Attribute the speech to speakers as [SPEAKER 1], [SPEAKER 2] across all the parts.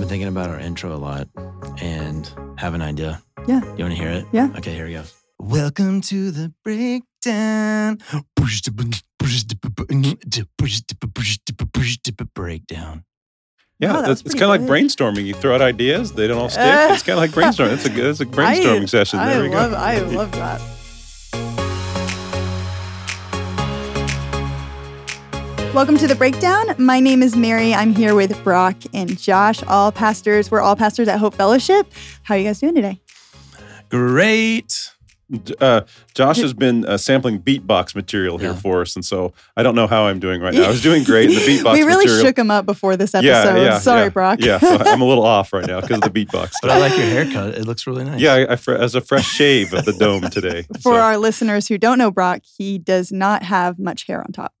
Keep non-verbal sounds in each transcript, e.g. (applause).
[SPEAKER 1] been thinking about our intro a lot and have an idea.
[SPEAKER 2] Yeah.
[SPEAKER 1] You want to hear it?
[SPEAKER 2] Yeah.
[SPEAKER 1] Okay, here we go. Welcome to the breakdown. Breakdown.
[SPEAKER 3] Yeah,
[SPEAKER 2] Oh, that
[SPEAKER 3] it's, it's kind of like brainstorming. You throw out ideas, they don't all stick.
[SPEAKER 2] Uh,
[SPEAKER 3] it's kind of like (laughs) brainstorming. It's a good, it's a brainstorming
[SPEAKER 2] I,
[SPEAKER 3] session. There
[SPEAKER 2] I
[SPEAKER 3] we
[SPEAKER 2] love,
[SPEAKER 3] go.
[SPEAKER 2] I love that. Welcome to the breakdown. My name is Mary. I'm here with Brock and Josh, all pastors. We're all pastors at Hope Fellowship. How are you guys doing today?
[SPEAKER 1] Great.
[SPEAKER 3] Uh, Josh has been uh, sampling beatbox material here
[SPEAKER 1] Yeah.
[SPEAKER 3] for us, and so I don't know how I'm doing right now. I was doing great in the (laughs) beatbox
[SPEAKER 2] we really
[SPEAKER 3] material.
[SPEAKER 2] shook him up before this episode.
[SPEAKER 3] yeah, yeah,
[SPEAKER 2] Sorry,
[SPEAKER 3] yeah,
[SPEAKER 2] Brock.
[SPEAKER 3] Yeah, so I'm a little off right now because of the (laughs) beatbox.
[SPEAKER 1] But I like your haircut. It looks really nice.
[SPEAKER 3] Yeah, I, I, fre- as a fresh shave of the dome today.
[SPEAKER 2] For
[SPEAKER 3] So,
[SPEAKER 2] our listeners who don't know Brock, he does not have much hair on top.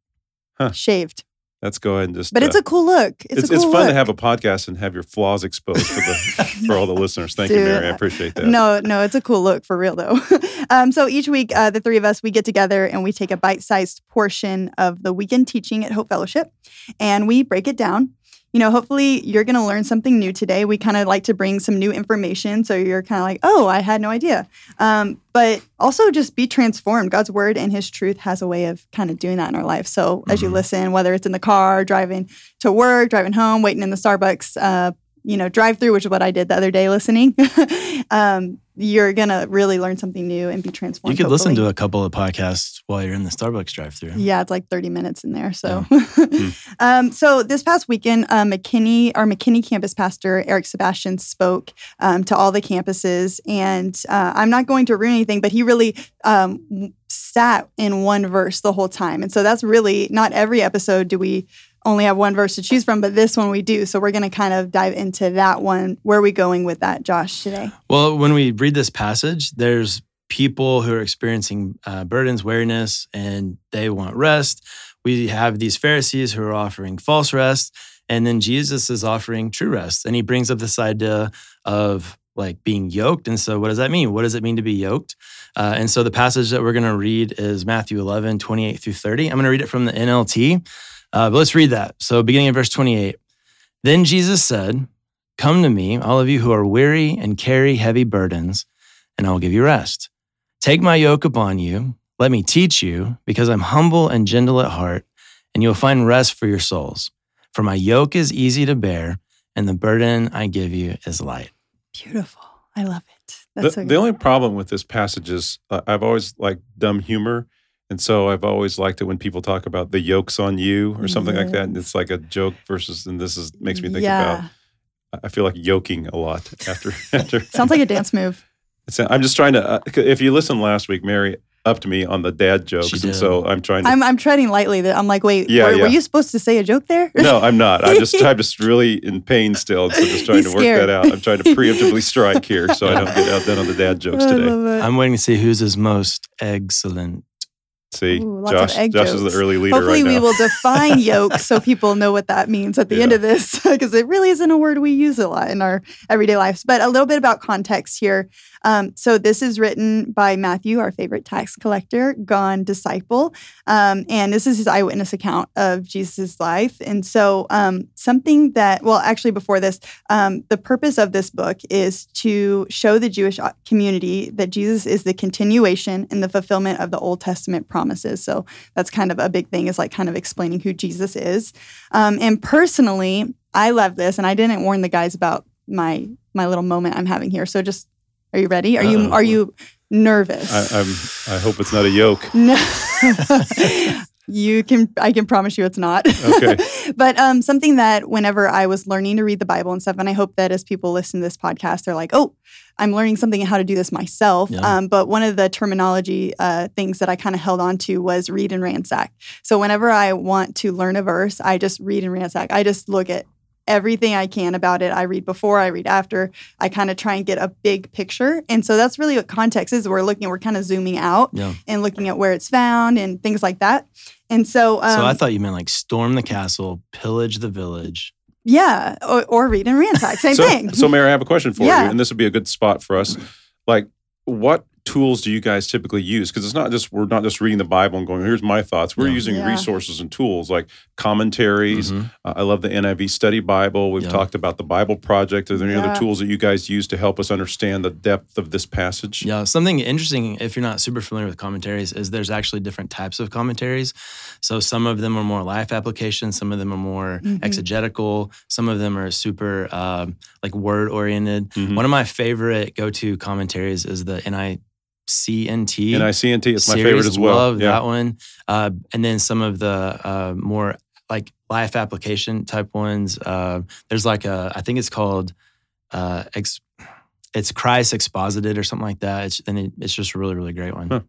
[SPEAKER 3] Huh.
[SPEAKER 2] Shaved.
[SPEAKER 3] let's go ahead and just.
[SPEAKER 2] But it's
[SPEAKER 3] uh,
[SPEAKER 2] a cool look. It's,
[SPEAKER 3] it's,
[SPEAKER 2] a
[SPEAKER 3] it's
[SPEAKER 2] cool
[SPEAKER 3] fun to have a podcast and have your flaws exposed for the (laughs) for all the listeners. Thank you, Mary. I appreciate that.
[SPEAKER 2] No, no, it's a cool look for real though. (laughs) um, so each week, uh, the three of us we get together and we take a bite-sized portion of the weekend teaching at Hope Fellowship, and we break it down. You know, hopefully you're going to learn something new today. We kind of like to bring some new information, so you're kind of like, oh, I had no idea. Um, but also just be transformed. God's word and His truth has a way of kind of doing that in our life. So as you
[SPEAKER 1] Mhm.
[SPEAKER 2] listen, whether it's in the car, driving to work, driving home, waiting in the Starbucks, uh, you know, drive through, which is what I did the other day listening, (laughs) um, you're gonna really learn something new and be transformed.
[SPEAKER 1] You could listen to a couple of podcasts while you're in the Starbucks drive through.
[SPEAKER 2] Yeah, it's like 30 minutes in there. So, (laughs)
[SPEAKER 3] Hmm.
[SPEAKER 2] um, so this past weekend, uh, McKinney, our McKinney campus pastor Eric Sebastian spoke um, to all the campuses, and uh, I'm not going to ruin anything, but he really um, sat in one verse the whole time, and so that's really not every episode do we only have one verse to choose from, but this one we do. So we're going to kind of dive into that one. Where are we going with that, Josh, today?
[SPEAKER 1] Well, when we read this passage, there's people who are experiencing uh, burdens, weariness, and they want rest. We have these Pharisees who are offering false rest, and then Jesus is offering true rest. And he brings up this idea of like being yoked. And so, what does that mean? What does it mean to be yoked? Uh, and so, the passage that we're going to read is Matthew 11, 28 through 30. I'm going to read it from the NLT, uh, but let's read that. So, beginning in verse 28. Then Jesus said, Come to me, all of you who are weary and carry heavy burdens, and I will give you rest. Take my yoke upon you. Let me teach you, because I'm humble and gentle at heart, and you'll find rest for your souls. For my yoke is easy to bear, and the burden I give you is light.
[SPEAKER 2] Beautiful. I love it.
[SPEAKER 3] The,
[SPEAKER 2] That's so
[SPEAKER 3] the only problem with this passage is uh, I've always liked dumb humor. And so I've always liked it when people talk about the yokes on you or something like that. And it's like a joke versus, and this is makes me think
[SPEAKER 2] yeah.
[SPEAKER 3] about, I feel like yoking a lot after, (laughs) after.
[SPEAKER 2] Sounds like a dance move.
[SPEAKER 3] It's, I'm just trying to, uh, if you listen last week, Mary upped me on the dad jokes.
[SPEAKER 1] She
[SPEAKER 3] And so I'm trying to,
[SPEAKER 2] I'm I'm treading lightly. That I'm like, wait,
[SPEAKER 3] Yeah,
[SPEAKER 2] were, were you supposed to say a joke there?
[SPEAKER 3] no, I'm not. I'm just, (laughs) I'm just really in pain still. And so just trying
[SPEAKER 2] He's
[SPEAKER 3] to work
[SPEAKER 2] scared.
[SPEAKER 3] that out. I'm trying to preemptively strike here so I don't get (laughs) outdone on the dad jokes today.
[SPEAKER 1] I'm waiting to see whose is most excellent.
[SPEAKER 3] See,
[SPEAKER 2] Ooh,
[SPEAKER 3] Josh, Josh is the early leader
[SPEAKER 2] Hopefully,
[SPEAKER 3] right
[SPEAKER 2] we will define (laughs) yoke so people know what that means at the end of this, (laughs) because it really isn't a word we use a lot in our everyday lives. But a little bit about context here. Um, so, this is written by Matthew, our favorite tax collector, gone disciple. Um, and this is his eyewitness account of Jesus' life. And so, um, something that, well, actually, before this, um, the purpose of this book is to show the Jewish uh, community that Jesus is the continuation and the fulfillment of the Old Testament promises. So, that's kind of a big thing is like kind of explaining who Jesus is. Um, and personally, I love this, and I didn't warn the guys about my my little moment I'm having here. So just are you ready? Are you
[SPEAKER 1] Uh-oh.
[SPEAKER 2] are you nervous?
[SPEAKER 3] I, I'm. I hope it's not a yoke. (laughs)
[SPEAKER 2] no. you can I can promise you it's not.
[SPEAKER 3] Okay. (laughs)
[SPEAKER 2] but um, something that whenever I was learning to read the Bible and stuff, and I hope that as people listen to this podcast, they're like, oh, I'm learning something how to do this myself.
[SPEAKER 1] Yeah.
[SPEAKER 2] Um, but one of the terminology uh, things that I kind of held on to was read and ransack. So whenever I want to learn a verse, I just read and ransack. I just look at everything I can about it. I read before, I read after. I kind of try and get a big picture. And so that's really what context is. We're looking, we're kind of zooming out
[SPEAKER 1] Yeah.
[SPEAKER 2] and looking at where it's found and things like that. And so, um,
[SPEAKER 1] so I thought you meant like storm the castle, pillage the village.
[SPEAKER 2] yeah, or, or read and ransack, same
[SPEAKER 3] so,
[SPEAKER 2] thing.
[SPEAKER 3] So, Mary, I have a question for
[SPEAKER 2] Yeah.
[SPEAKER 3] you, and this would be a good spot for us. Like, what tools do you guys typically use? Because it's not just we're not just reading the Bible and going, "Here's my thoughts." We're
[SPEAKER 1] Yeah.
[SPEAKER 3] using
[SPEAKER 2] Yeah.
[SPEAKER 3] resources and tools like commentaries.
[SPEAKER 1] Mhm.
[SPEAKER 3] Uh, I love the NIV Study Bible. We've
[SPEAKER 1] Yeah.
[SPEAKER 3] talked about the Bible Project. Are there any
[SPEAKER 2] Yeah.
[SPEAKER 3] other tools that you guys use to help us understand the depth of this passage?
[SPEAKER 1] Yeah, something interesting if you're not super familiar with commentaries is there's actually different types of commentaries. So some of them are more life applications, some of them are more
[SPEAKER 2] Mhm.
[SPEAKER 1] exegetical, some of them are super um, like word oriented.
[SPEAKER 3] Mhm.
[SPEAKER 1] One of my favorite go-to commentaries is the NICNT.
[SPEAKER 3] NICNT, it's my
[SPEAKER 1] series.
[SPEAKER 3] favorite as well.
[SPEAKER 1] Love
[SPEAKER 3] yeah.
[SPEAKER 1] that one. Uh, and then some of the uh, more like life application type ones. Uh, there's like a, I think it's called, uh, ex, it's Christ exposited or something like that. It's, and it, it's just a really, really great one.
[SPEAKER 3] Huh.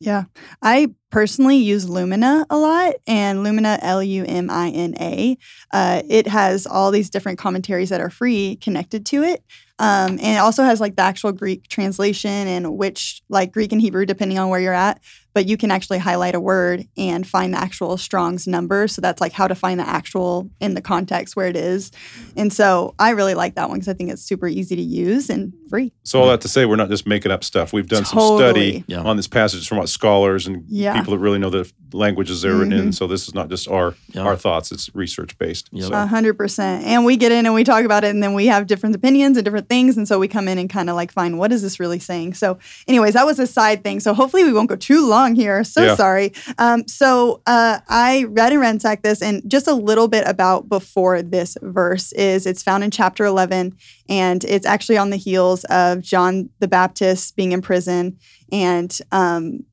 [SPEAKER 2] Yeah. I personally use Lumina a lot, and Lumina, L U M I N A, uh, it has all these different commentaries that are free connected to it. Um, and it also has like the actual Greek translation and which, like Greek and Hebrew, depending on where you're at. But you can actually highlight a word and find the actual Strong's number. So that's like how to find the actual in the context where it is. And so I really like that one because I think it's super easy to use and free.
[SPEAKER 3] So all that to say, we're not just making up stuff. We've done some study
[SPEAKER 1] Yeah.
[SPEAKER 3] on this passage from what scholars and
[SPEAKER 2] Yeah.
[SPEAKER 3] people that really know the languages they're written in. So this is not just our
[SPEAKER 1] Yeah.
[SPEAKER 3] our thoughts; it's research based.
[SPEAKER 1] Yep.
[SPEAKER 3] So,
[SPEAKER 2] A hundred percent. And we get in and we talk about it, and then we have different opinions and different things, and so we come in and kind of like find what is this really saying. So, anyways, that was a side thing. So hopefully we won't go too long here. So
[SPEAKER 3] Yeah.
[SPEAKER 2] sorry. Um, so uh, I read and ransacked this, and just a little bit about before this verse is it's found in chapter eleven, and it's actually on the heels of John the Baptist being in prison, and um,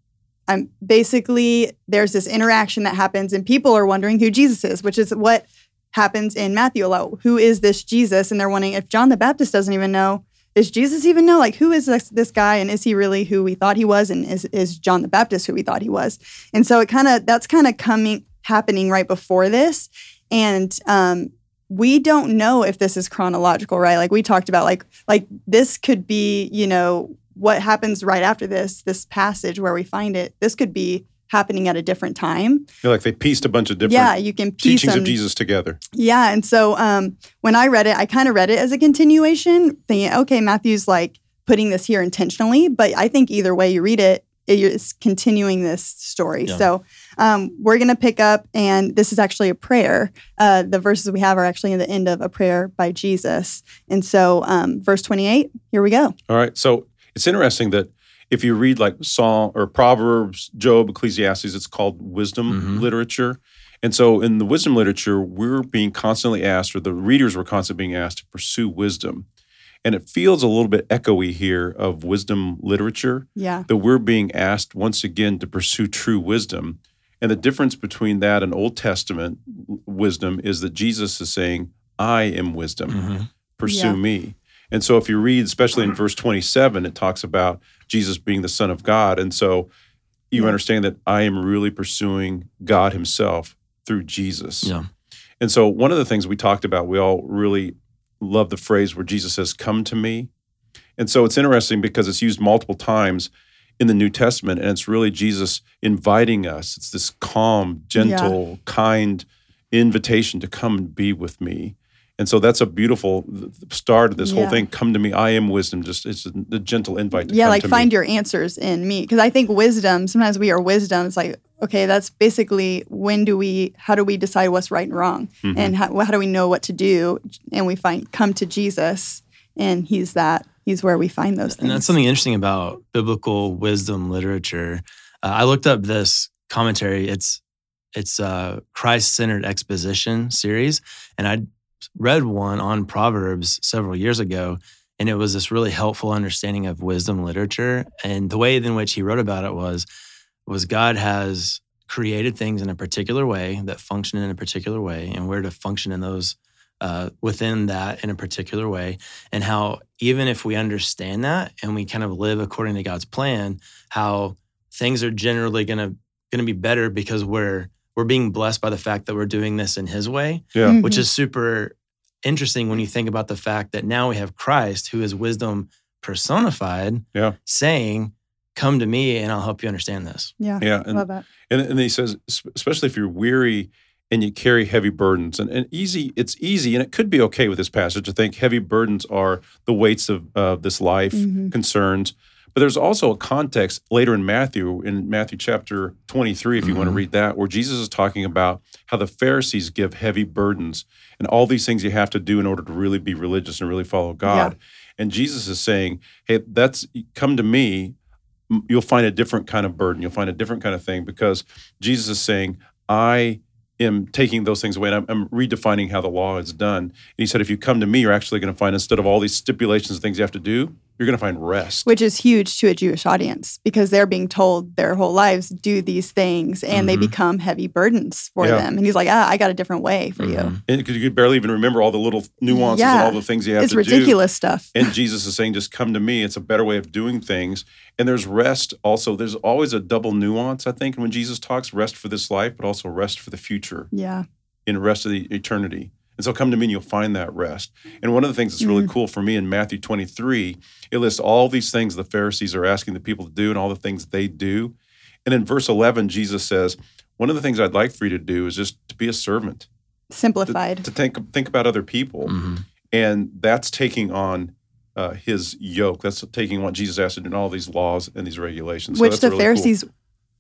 [SPEAKER 2] I'm basically there's this interaction that happens, and people are wondering who Jesus is, which is what happens in Matthew a lot. Who is this Jesus? And they're wondering if John the Baptist doesn't even know. Does Jesus even know? Like, who is this, this guy? And is he really who we thought he was? And is, is John the Baptist who we thought he was? And so it kind of, that's kind of coming, happening right before this. And um, we don't know if this is chronological, right? Like we talked about, like, like this could be, you know, what happens right after this, this passage where we find it. This could be happening at a different time.
[SPEAKER 3] feel like they pieced a bunch of different
[SPEAKER 2] yeah, you can piece
[SPEAKER 3] teachings
[SPEAKER 2] them.
[SPEAKER 3] of Jesus together.
[SPEAKER 2] Yeah, and so um, when I read it, I kind of read it as a continuation, thinking, okay, Matthew's like putting this here intentionally, but I think either way you read it, it's continuing this story.
[SPEAKER 1] Yeah.
[SPEAKER 2] So um, we're going to pick up, and this is actually a prayer. Uh, the verses we have are actually in the end of a prayer by Jesus. And so, um, verse 28, here we go.
[SPEAKER 3] All right. So it's interesting that if you read like Psalm or Proverbs, Job, Ecclesiastes, it's called wisdom
[SPEAKER 1] Mhm.
[SPEAKER 3] literature. And so in the wisdom literature, we're being constantly asked, or the readers were constantly being asked to pursue wisdom. And it feels a little bit echoey here of wisdom literature
[SPEAKER 2] Yeah.
[SPEAKER 3] that we're being asked once again to pursue true wisdom. And the difference between that and Old Testament wisdom is that Jesus is saying, I am wisdom
[SPEAKER 1] Mhm.
[SPEAKER 3] pursue
[SPEAKER 2] Yeah.
[SPEAKER 3] me. And so if you read, especially in verse 27, it talks about Jesus being the Son of God. And so you
[SPEAKER 2] Yeah.
[SPEAKER 3] understand that I am really pursuing God Himself through Jesus.
[SPEAKER 1] Yeah.
[SPEAKER 3] And so one of the things we talked about, we all really love the phrase where Jesus says, Come to me. And so it's interesting because it's used multiple times in the New Testament, and it's really Jesus inviting us. It's this calm, gentle, kind invitation to come and be with me. And so that's a beautiful th- th- start of this whole thing. Come to me. I am wisdom. Just it's a, a gentle invite to
[SPEAKER 2] yeah
[SPEAKER 3] come
[SPEAKER 2] like
[SPEAKER 3] to
[SPEAKER 2] find
[SPEAKER 3] me.
[SPEAKER 2] your answers in me because i think wisdom sometimes we are wisdom it's like okay that's basically when do we how do we decide what's right and wrong
[SPEAKER 3] Mhm.
[SPEAKER 2] and how, how do we know what to do and we find come to jesus and he's that he's where we find those things
[SPEAKER 1] And that's something interesting about biblical wisdom literature. Uh, I looked up this commentary. It's it's a Christ-centered exposition series, and I read one on Proverbs several years ago, and it was this really helpful understanding of wisdom literature. And the way in which he wrote about it was was God has created things in a particular way that function in a particular way, and we're to function in those uh, within that in a particular way and how even if we understand that and we kind of live according to God's plan, how things are generally gonna gonna be better because we're we're being blessed by the fact that we're doing this in His way,
[SPEAKER 3] Yeah.
[SPEAKER 1] which
[SPEAKER 2] Mhm.
[SPEAKER 1] is super interesting when you think about the fact that now we have Christ, who is wisdom personified,
[SPEAKER 3] Yeah.
[SPEAKER 1] saying, "Come to me, and I'll help you understand this."
[SPEAKER 2] yeah
[SPEAKER 3] Yeah. And,
[SPEAKER 2] love that
[SPEAKER 3] and, and he says, especially if you're weary and you carry heavy burdens, and, and easy, it's easy, and it could be okay with this passage to think heavy burdens are the weights of uh, this life,
[SPEAKER 2] Mhm.
[SPEAKER 3] concerns. But there's also a context later in Matthew, in Matthew chapter 23, if you want to
[SPEAKER 1] mm-hmm.
[SPEAKER 3] read that, where Jesus is talking about how the Pharisees give heavy burdens and all these things you have to do in order to really be religious and really follow God. And Jesus is saying, hey, that's come to me, you'll find a different kind of burden. You'll find a different kind of thing because Jesus is saying, I am taking those things away and I'm, I'm redefining how the law is done. And he said, if you come to me, you're actually going to find instead of all these stipulations and things you have to do, you're going to find rest.
[SPEAKER 2] which is huge to a Jewish audience because they're being told their whole lives do these things and they
[SPEAKER 1] Mhm.
[SPEAKER 2] become heavy burdens for
[SPEAKER 3] Yeah.
[SPEAKER 2] them. And he's like, ah, I got a different way for you.
[SPEAKER 1] Mhm.
[SPEAKER 3] because you could barely even remember all the little nuances and all the things you have
[SPEAKER 2] It's
[SPEAKER 3] to do.
[SPEAKER 2] ridiculous stuff.
[SPEAKER 3] And Jesus is saying, just come to me. It's a better way of doing things. And there's rest also. There's always a double nuance, I think, when Jesus talks rest for this life, but also rest for the future
[SPEAKER 2] Yeah.
[SPEAKER 3] in rest of the eternity. And so come to me and you'll find that rest. And one of the things that's really cool for me in Matthew 23, it lists all these things the Pharisees are asking the people to do and all the things they do. And in verse 11, Jesus says, one of the things I'd like for you to do is just to be a servant,
[SPEAKER 2] Simplified.
[SPEAKER 3] to think, think about other people
[SPEAKER 1] Mhm.
[SPEAKER 3] and that's taking on uh, his yoke. That's taking what Jesus asked to do in all these laws and these regulations. So
[SPEAKER 2] which
[SPEAKER 3] that's
[SPEAKER 2] the
[SPEAKER 3] really cool.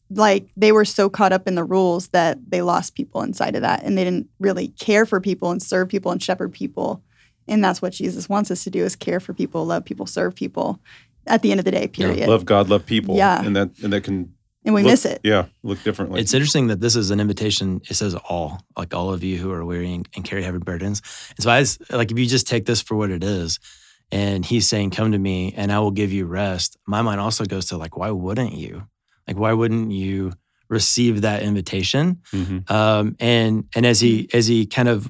[SPEAKER 2] Pharisees like they were so caught up in the rules that they lost people inside of that and they didn't really care for people and serve people and shepherd people and that's what jesus wants us to do is care for people love people serve people at the end of the day period
[SPEAKER 3] love God, love people.
[SPEAKER 2] Yeah.
[SPEAKER 3] and that and that can
[SPEAKER 2] and we
[SPEAKER 3] look-
[SPEAKER 2] miss it
[SPEAKER 3] Yeah, look differently.
[SPEAKER 1] It's interesting that this is an invitation. It says all, like all of you who are weary and, and carry heavy burdens. And so I was like, if you just take this for what it is, and he's saying, "Come to me, and I will give you rest." My mind also goes to like, why wouldn't you? Like, why wouldn't you receive that invitation?
[SPEAKER 3] Mhm.
[SPEAKER 1] Um, and and as he as he kind of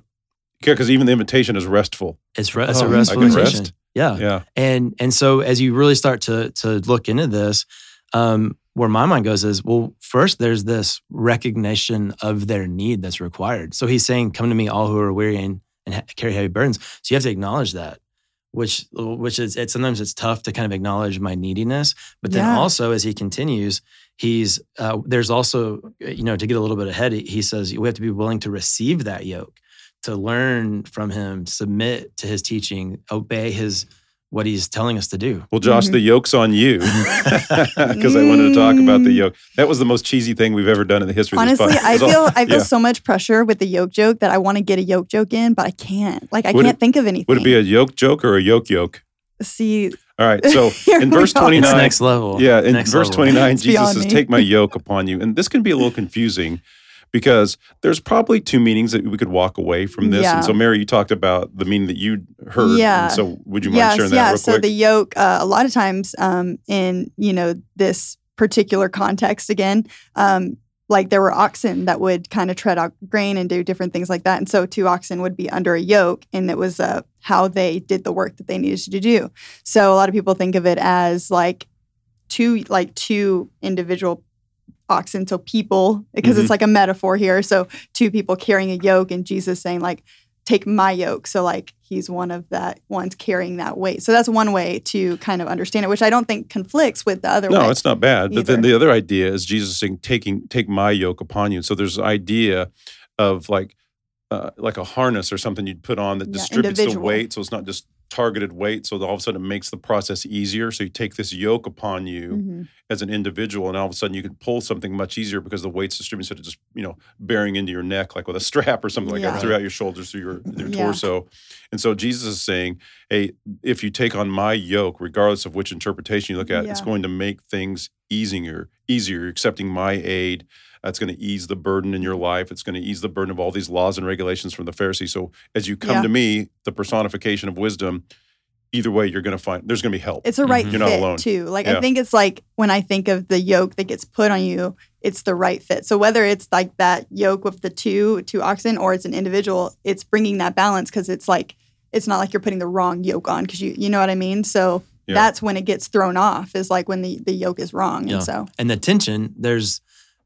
[SPEAKER 3] Yeah, because even the invitation is restful.
[SPEAKER 1] it's, re- it's
[SPEAKER 3] Oh,
[SPEAKER 1] a
[SPEAKER 3] I
[SPEAKER 1] restful
[SPEAKER 3] can
[SPEAKER 1] invitation.
[SPEAKER 3] rest.
[SPEAKER 1] Yeah,
[SPEAKER 3] Yeah,
[SPEAKER 1] and and so as you really start to to look into this um where my mind goes is well first there's this recognition of their need that's required so he's saying come to me all who are weary and, and ha- carry heavy burdens so you have to acknowledge that which which is it sometimes it's tough to kind of acknowledge my neediness but then
[SPEAKER 2] Yeah.
[SPEAKER 1] also as he continues he's uh, there's also you know to get a little bit ahead he he says we have to be willing to receive that yoke to learn from him submit to his teaching obey his what he's telling us to do
[SPEAKER 3] Well, Josh,
[SPEAKER 2] Mhm.
[SPEAKER 3] the yoke's on you (laughs) because I wanted to talk about the yoke. That was the most cheesy thing we've ever done in the history of
[SPEAKER 2] honestly
[SPEAKER 3] this podcast.
[SPEAKER 2] i feel
[SPEAKER 3] all-
[SPEAKER 2] i feel
[SPEAKER 3] yeah.
[SPEAKER 2] so much pressure with the yoke joke that i want to get a yoke joke in but i can't like i
[SPEAKER 3] Would
[SPEAKER 2] can't
[SPEAKER 3] it-
[SPEAKER 2] think of anything
[SPEAKER 3] Would it be a yoke joke or a yoke yoke?
[SPEAKER 2] see
[SPEAKER 3] All right. So (laughs) in verse
[SPEAKER 2] go.
[SPEAKER 1] it's
[SPEAKER 3] 29,
[SPEAKER 1] next level
[SPEAKER 3] Yeah, in
[SPEAKER 1] Next
[SPEAKER 3] verse
[SPEAKER 1] level.
[SPEAKER 3] 29,
[SPEAKER 2] It's
[SPEAKER 3] Jesus says,
[SPEAKER 2] me.
[SPEAKER 3] Take my yoke upon you. And this can be a little confusing because there's probably two meanings that we could walk away from this.
[SPEAKER 2] Yeah.
[SPEAKER 3] And so, Mary, you talked about the meaning that you heard.
[SPEAKER 2] Yeah.
[SPEAKER 3] And so, would you mind
[SPEAKER 2] yes,
[SPEAKER 3] sharing that
[SPEAKER 2] yeah.
[SPEAKER 3] real
[SPEAKER 2] So
[SPEAKER 3] quick?
[SPEAKER 2] the yoke, uh, a lot of times um, in you know this particular context, again, um, like there were oxen that would kind of tread out grain and do different things like that, and so two oxen would be under a yoke, and it was uh, how they did the work that they needed to do. So a lot of people think of it as like two like two individual oxen so people because
[SPEAKER 3] Mhm.
[SPEAKER 2] it's like a metaphor here so two people carrying a yoke and jesus saying like take my yoke so like he's one of that ones carrying that weight so that's one way to kind of understand it which i don't think conflicts with the other
[SPEAKER 3] no, it's not bad. But then the other idea is Jesus saying, "Taking, take my yoke upon you." So there's an idea of like, uh, like a harness or something you'd put on that
[SPEAKER 2] Yeah,
[SPEAKER 3] distributes the weight. So it's not just targeted weight. So all of a sudden it makes the process easier. So you take this yoke upon you.
[SPEAKER 2] Mhm.
[SPEAKER 3] as an individual, and all of a sudden you can pull something much easier because the weight's distributed instead of just you know bearing into your neck like with a (laughs) strap or something like
[SPEAKER 2] Yeah.
[SPEAKER 3] that throughout your shoulders through your, your
[SPEAKER 2] Yeah.
[SPEAKER 3] torso. And so Jesus is saying, "Hey, if you take on my yoke, regardless of which interpretation you look at, it's going to make things easier. Easier, You're accepting my aid." That's going to ease the burden in your life. It's going to ease the burden of all these laws and regulations from the Pharisees. So, as you come
[SPEAKER 2] Yeah.
[SPEAKER 3] to me, the personification of wisdom, either way, you're going to find there's going to be help.
[SPEAKER 2] it's a right
[SPEAKER 1] Mhm.
[SPEAKER 3] You're not alone.
[SPEAKER 2] too like
[SPEAKER 3] Yeah.
[SPEAKER 2] i think it's like when i think of the yoke that gets put on you it's the right fit so whether it's like that yoke with the two two oxen or it's an individual it's bringing that balance because it's like it's not like you're putting the wrong yoke on because you you know what i mean so
[SPEAKER 3] Yeah.
[SPEAKER 2] that's when it gets thrown off is like when the the yoke is wrong
[SPEAKER 1] Yeah.
[SPEAKER 2] and so
[SPEAKER 1] and the tension there's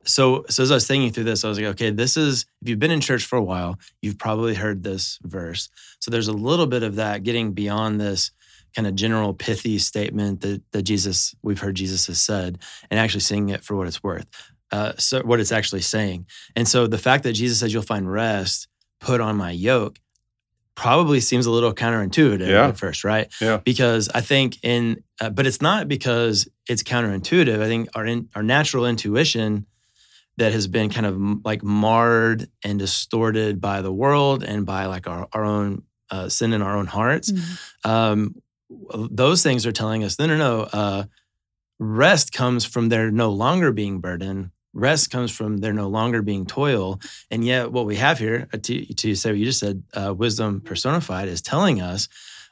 [SPEAKER 1] so so as i was thinking through this i was like okay this is if you've been in church for a while you've probably heard this verse so there's a little bit of that getting beyond this kind of general pithy statement that that jesus we've heard jesus has said and actually seeing it for what it's worth uh, so what it's actually saying and so the fact that jesus says you'll find rest put on my yoke probably seems a little counterintuitive
[SPEAKER 3] Yeah.
[SPEAKER 1] at first, right?
[SPEAKER 3] Yeah.
[SPEAKER 1] Because I think in, uh, but it's not because it's counterintuitive. I think our in, our natural intuition that has been kind of like marred and distorted by the world and by like our, our own uh, sin in our own hearts.
[SPEAKER 2] Mhm.
[SPEAKER 1] Um, those things are telling us no, no, no. Uh, rest comes from there no longer being burden. Rest comes from there no longer being toil. And yet, what we have here, uh, to, to say what you just said, uh, wisdom personified is telling us,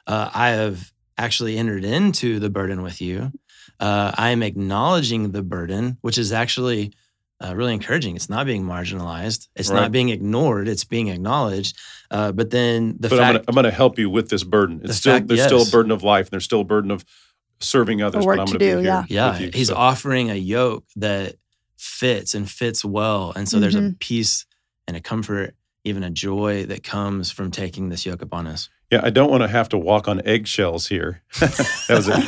[SPEAKER 1] uh, I have actually entered into the burden with you. Uh, I am acknowledging the burden, which is actually uh, really encouraging. It's not being marginalized. It's
[SPEAKER 3] Right.
[SPEAKER 1] not being ignored. It's being acknowledged. Uh, but then the
[SPEAKER 3] but I'm
[SPEAKER 1] fact,
[SPEAKER 3] gonna, I'm gonna help you with this burden. It's
[SPEAKER 1] The
[SPEAKER 3] still
[SPEAKER 1] fact-
[SPEAKER 3] there's still a burden of life, and there's still a burden of serving others.
[SPEAKER 2] work
[SPEAKER 3] but I'm
[SPEAKER 2] to
[SPEAKER 3] gonna
[SPEAKER 2] do,
[SPEAKER 3] be here
[SPEAKER 2] yeah.
[SPEAKER 1] Yeah,
[SPEAKER 3] you.
[SPEAKER 1] he's
[SPEAKER 3] So-
[SPEAKER 1] offering a yoke that fits and fits well. And so there's a
[SPEAKER 2] Mhm.
[SPEAKER 1] peace and a comfort, even a joy that comes from taking this yoke upon us.
[SPEAKER 3] Yeah, I don't want to have to walk on eggshells here. (laughs) that was a,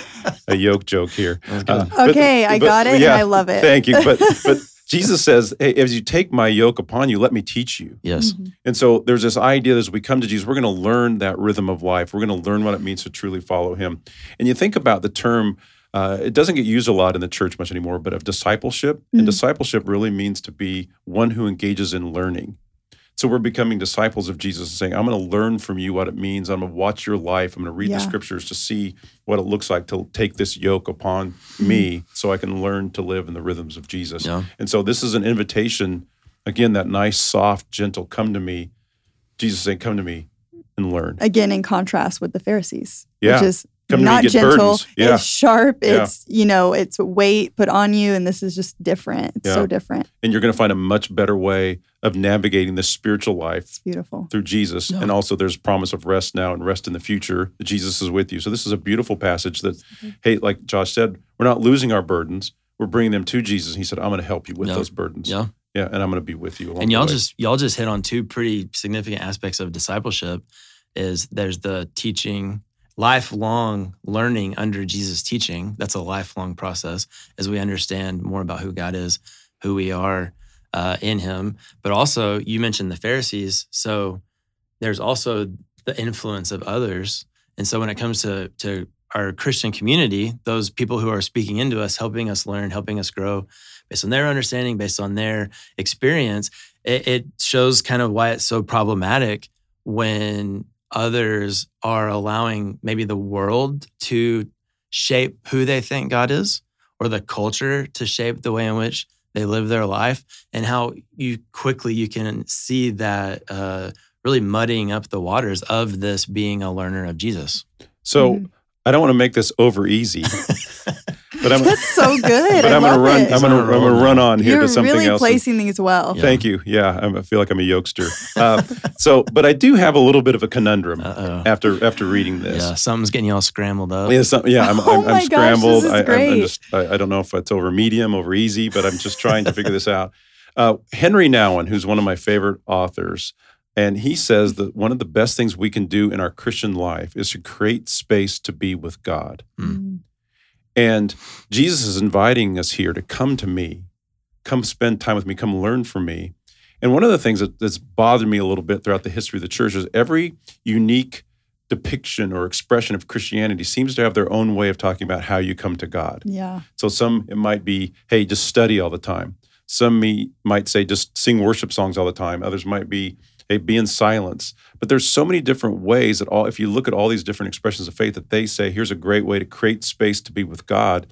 [SPEAKER 3] a yoke joke here. Uh,
[SPEAKER 1] good.
[SPEAKER 3] but-
[SPEAKER 2] Okay, I
[SPEAKER 3] but-
[SPEAKER 2] got it,
[SPEAKER 3] yeah,
[SPEAKER 2] and I love it.
[SPEAKER 3] Thank you. But but (laughs) Jesus says, "Hey, as you take my yoke upon you, let me teach you."
[SPEAKER 1] yes.
[SPEAKER 2] Mhm.
[SPEAKER 3] And so there's this idea that as we come to Jesus, we're going to learn that rhythm of life. We're going to learn what it means to truly follow Him. And you think about the term. Uh, it doesn't get used a lot in the church much anymore, but of discipleship. And
[SPEAKER 2] Mm.
[SPEAKER 3] discipleship really means to be one who engages in learning. So we're becoming disciples of Jesus and saying, I'm going to learn from you what it means. I'm going to watch your life. I'm going to read
[SPEAKER 2] Yeah.
[SPEAKER 3] the scriptures to see what it looks like to take this yoke upon
[SPEAKER 2] Mm-hmm.
[SPEAKER 3] me so I can learn to live in the rhythms of Jesus.
[SPEAKER 1] Yeah.
[SPEAKER 3] And so this is an invitation, again, that nice, soft, gentle, come to me. Jesus saying, come to me and learn.
[SPEAKER 2] Again, in contrast with the Pharisees,
[SPEAKER 3] Yeah.
[SPEAKER 2] which is
[SPEAKER 3] Come to
[SPEAKER 2] not
[SPEAKER 3] get
[SPEAKER 2] gentle.
[SPEAKER 3] burdens. Yeah.
[SPEAKER 2] It's sharp.
[SPEAKER 3] Yeah.
[SPEAKER 2] It's you know, it's weight put on you, and this is just different. It's
[SPEAKER 3] Yeah.
[SPEAKER 2] so different.
[SPEAKER 3] And you're going to find a much better way of navigating this spiritual life
[SPEAKER 2] It's beautiful.
[SPEAKER 3] through Jesus.
[SPEAKER 1] Yeah.
[SPEAKER 3] And also there's promise of rest now and rest in the future that Jesus is with you. So this is a beautiful passage that, mm-hmm. hey, like Josh said, we're not losing our burdens. We're bringing them to Jesus. He said, I'm going to help you with
[SPEAKER 1] Yeah.
[SPEAKER 3] those burdens.
[SPEAKER 1] Yeah.
[SPEAKER 3] Yeah. And I'm going to be with you. Along
[SPEAKER 1] and y'all
[SPEAKER 3] way.
[SPEAKER 1] just y'all just hit on two pretty significant aspects of discipleship is there's the teaching lifelong learning under jesus teaching. That's a lifelong process as we understand more about who god is who we are uh, in him. But also you mentioned the pharisees. So there's also the influence of others. And so when it comes to to our christian community those people who are speaking into us helping us learn helping us grow based on their understanding based on their experience it, it shows kind of why it's so problematic when others are allowing maybe the world to shape who they think God is or the culture to shape the way in which they live their life and how you quickly you can see that uh, really muddying up the waters of this being a learner of Jesus.
[SPEAKER 3] so
[SPEAKER 2] Mhm.
[SPEAKER 3] I don't want to make this over easy, (laughs) but I'm, (laughs)
[SPEAKER 2] That's so good.
[SPEAKER 3] but
[SPEAKER 2] I
[SPEAKER 3] I'm going to run,
[SPEAKER 2] it.
[SPEAKER 3] I'm going to, I'm going to run on here
[SPEAKER 2] You're
[SPEAKER 3] to something
[SPEAKER 2] really
[SPEAKER 3] else.
[SPEAKER 2] placing these well.
[SPEAKER 1] Yeah.
[SPEAKER 3] Thank you. Yeah. I'm, I feel like I'm a yokester. Uh, (laughs) so, but I do have a little bit of a conundrum
[SPEAKER 1] Uh oh.
[SPEAKER 3] after, after reading this.
[SPEAKER 1] Yeah, something's getting y'all scrambled up.
[SPEAKER 3] Yeah, some, yeah, I'm, (laughs)
[SPEAKER 2] Oh
[SPEAKER 3] I'm,
[SPEAKER 2] my
[SPEAKER 3] I'm
[SPEAKER 2] gosh,
[SPEAKER 3] scrambled.
[SPEAKER 2] this is
[SPEAKER 3] I, I'm- I'm
[SPEAKER 2] great.
[SPEAKER 3] just, I, I don't know if it's over medium, over easy, but I'm just trying to figure this out. Uh, Henri Nouwen, who's one of my favorite authors, and he says that one of the best things we can do in our Christian life is to create space to be with God.
[SPEAKER 2] Mm.
[SPEAKER 3] And Jesus is inviting us here to come to me, come spend time with me, come learn from me. And one of the things that, that's bothered me a little bit throughout the history of the church is every unique depiction or expression of Christianity seems to have their own way of talking about how you come to God.
[SPEAKER 2] Yeah.
[SPEAKER 3] So some it might be, hey, just study all the time. Some me, might say just sing worship songs all the time. Others might be, be in silence. But there's so many different ways that all if you look at all these different expressions of faith that they say, here's a great way to create space to be with God.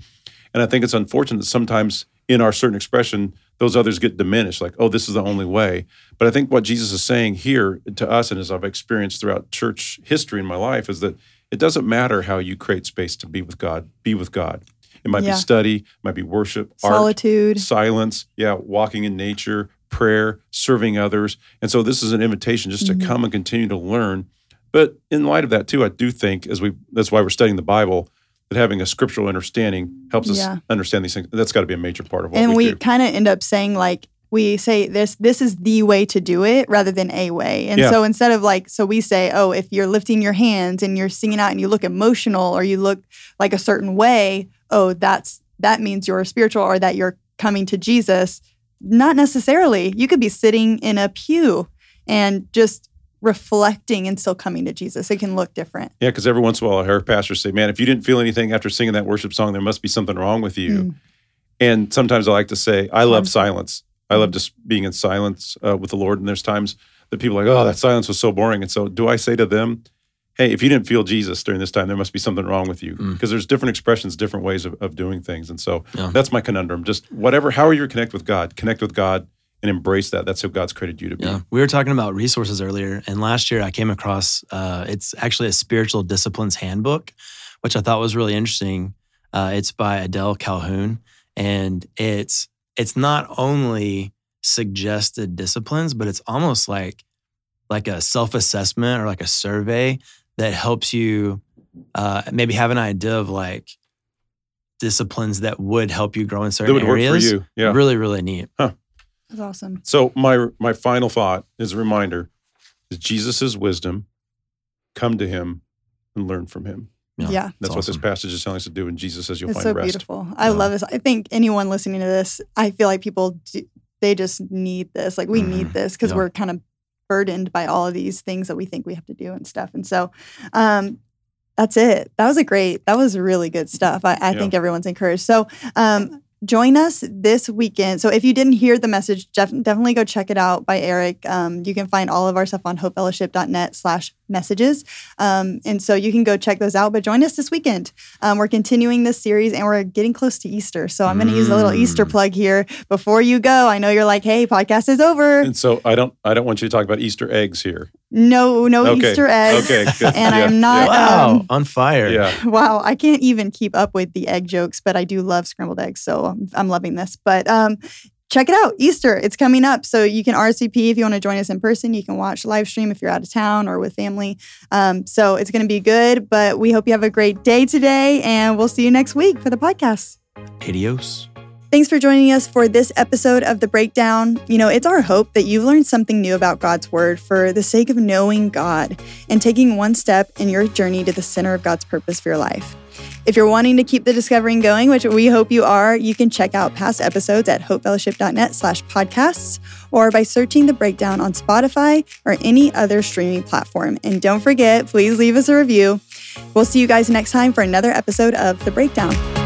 [SPEAKER 3] And I think it's unfortunate that sometimes in our certain expression, those others get diminished, like, oh, this is the only way. But I think what Jesus is saying here to us, and as I've experienced throughout church history in my life, is that it doesn't matter how you create space to be with God, be with God. It might
[SPEAKER 2] Yeah.
[SPEAKER 3] be study, it might be worship, art,
[SPEAKER 2] Solitude.
[SPEAKER 3] silence, yeah, walking in nature, prayer, serving others. And so this is an invitation just to mm-hmm. come and continue to learn. But in light of that too, I do think as we that's why we're studying the Bible, that having a scriptural understanding helps us
[SPEAKER 2] Yeah.
[SPEAKER 3] understand these things. That's got to be a major part of what
[SPEAKER 2] and
[SPEAKER 3] we,
[SPEAKER 2] we kind of end up saying like we say this this is the way to do it rather than a way and
[SPEAKER 3] Yeah.
[SPEAKER 2] so instead of like so we say oh if you're lifting your hands and you're singing out and you look emotional or you look like a certain way oh that's that means you're spiritual or that you're coming to jesus not necessarily you could be sitting in a pew and just reflecting and still coming to Jesus. It can look different.
[SPEAKER 3] Yeah, because every once in a while, I hear pastors say, "Man, if you didn't feel anything after singing that worship song, there must be something wrong with you."
[SPEAKER 2] Mm.
[SPEAKER 3] And sometimes I like to say, "I love
[SPEAKER 2] Um,
[SPEAKER 3] silence. I love just being in silence uh, with the Lord." And there's times that people are like, "Oh, that silence was so boring." And so, do I say to them, "Hey, if you didn't feel Jesus during this time, there must be something wrong with you,"
[SPEAKER 1] Mm.
[SPEAKER 3] because there's different expressions, different ways of, of doing things. And so,
[SPEAKER 1] Yeah.
[SPEAKER 3] that's my conundrum. Just whatever, however you connect with God, connect with God and embrace that. That's who God's created you to be.
[SPEAKER 1] Yeah, we were talking about resources earlier, and last year I came across uh, it's actually a spiritual disciplines handbook, which I thought was really interesting. Uh, it's by Adele Calhoun, and it's it's not only suggested disciplines, but it's almost like like a self assessment or like a survey that helps you uh, maybe have an idea of like disciplines that would help you grow in
[SPEAKER 3] That
[SPEAKER 1] certain
[SPEAKER 3] would work for
[SPEAKER 1] areas.
[SPEAKER 3] you. Yeah.
[SPEAKER 1] Really, really neat.
[SPEAKER 2] That's awesome.
[SPEAKER 3] So my my final thought is a reminder: is Jesus' wisdom. Come to Him and learn from Him.
[SPEAKER 1] Yeah.
[SPEAKER 2] Yeah.
[SPEAKER 3] That's
[SPEAKER 1] It's
[SPEAKER 3] what this passage is telling us to do, and Jesus says you'll
[SPEAKER 2] it's
[SPEAKER 3] find
[SPEAKER 2] so
[SPEAKER 3] rest.
[SPEAKER 2] beautiful. I
[SPEAKER 1] Yeah.
[SPEAKER 2] love this. I think anyone listening to this, I feel like people do, they just need this. Like we need
[SPEAKER 1] Mhm.
[SPEAKER 2] this because
[SPEAKER 1] Yeah.
[SPEAKER 2] we're kind of burdened by all of these things that we think we have to do and stuff. And so, um, that's it. That was a great. That was really good stuff. I, I
[SPEAKER 3] Yeah.
[SPEAKER 2] think everyone's encouraged. So, um, join us this weekend. So if you didn't hear the message, def- definitely go check it out by Eric. Um, you can find all of our stuff on hopefellowship.net slash messages. Um, and so you can go check those out. But join us this weekend. Um, we're continuing this series and we're getting close to Easter. So I'm going to use a little Easter
[SPEAKER 1] Mm.
[SPEAKER 2] plug here before you go. I know you're like, hey, podcast is over.
[SPEAKER 3] And so I don't I don't want you to talk about Easter eggs here.
[SPEAKER 2] No, no
[SPEAKER 3] Okay.
[SPEAKER 2] Easter eggs.
[SPEAKER 3] Okay, good. (laughs)
[SPEAKER 2] And
[SPEAKER 3] Yeah,
[SPEAKER 2] I'm not.
[SPEAKER 1] Wow,
[SPEAKER 2] um,
[SPEAKER 1] on fire.
[SPEAKER 3] Yeah.
[SPEAKER 2] Wow, I can't even keep up with the egg jokes, but I do love scrambled eggs, so I'm, I'm loving this. But um, check it out, Easter, it's coming up, so you can RSVP if you want to join us in person. You can watch live stream if you're out of town or with family. Um, so it's going to be good. But we hope you have a great day today, and we'll see you next week for the podcast.
[SPEAKER 1] Adios.
[SPEAKER 2] Thanks for joining us for this episode of The Breakdown. You know, it's our hope that you've learned something new about God's Word for the sake of knowing God and taking one step in your journey to the center of God's purpose for your life. If you're wanting to keep the discovering going, which we hope you are, you can check out past episodes at hopefellowship.net slash podcasts or by searching The Breakdown on Spotify or any other streaming platform. And don't forget, please leave us a review. We'll see you guys next time for another episode of The Breakdown.